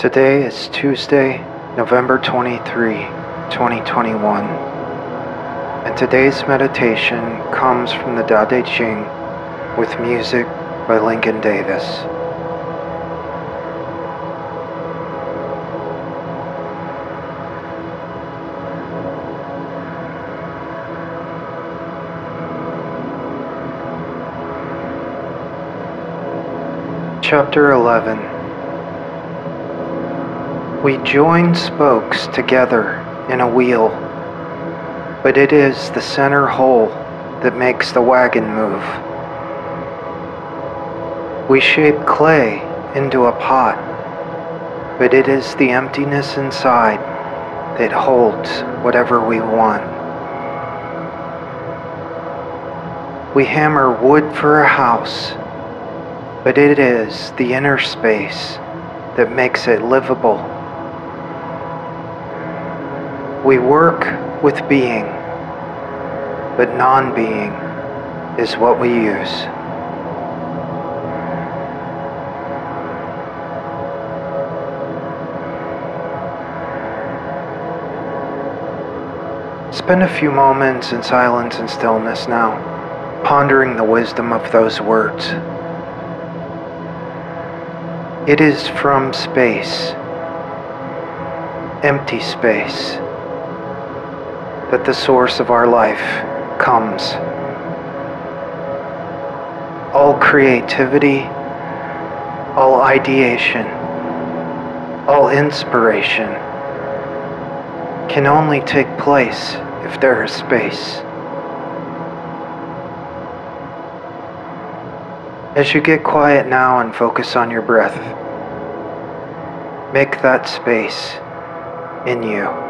Today is Tuesday, November 23, 2021, and today's meditation comes from the Te Ching with music by Lincoln Davis. Chapter 11 We join spokes together in a wheel, but it is the center hole that makes the wagon move. We shape clay into a pot, but it is the emptiness inside that holds whatever we want. We hammer wood for a house but it is the inner space that makes it livable. We work with being, but non being is what we use. Spend a few moments in silence and stillness now, pondering the wisdom of those words. It is from space, empty space, that the source of our life comes. All creativity, all ideation, all inspiration can only take place if there is space. As you get quiet now and focus on your breath, make that space in you.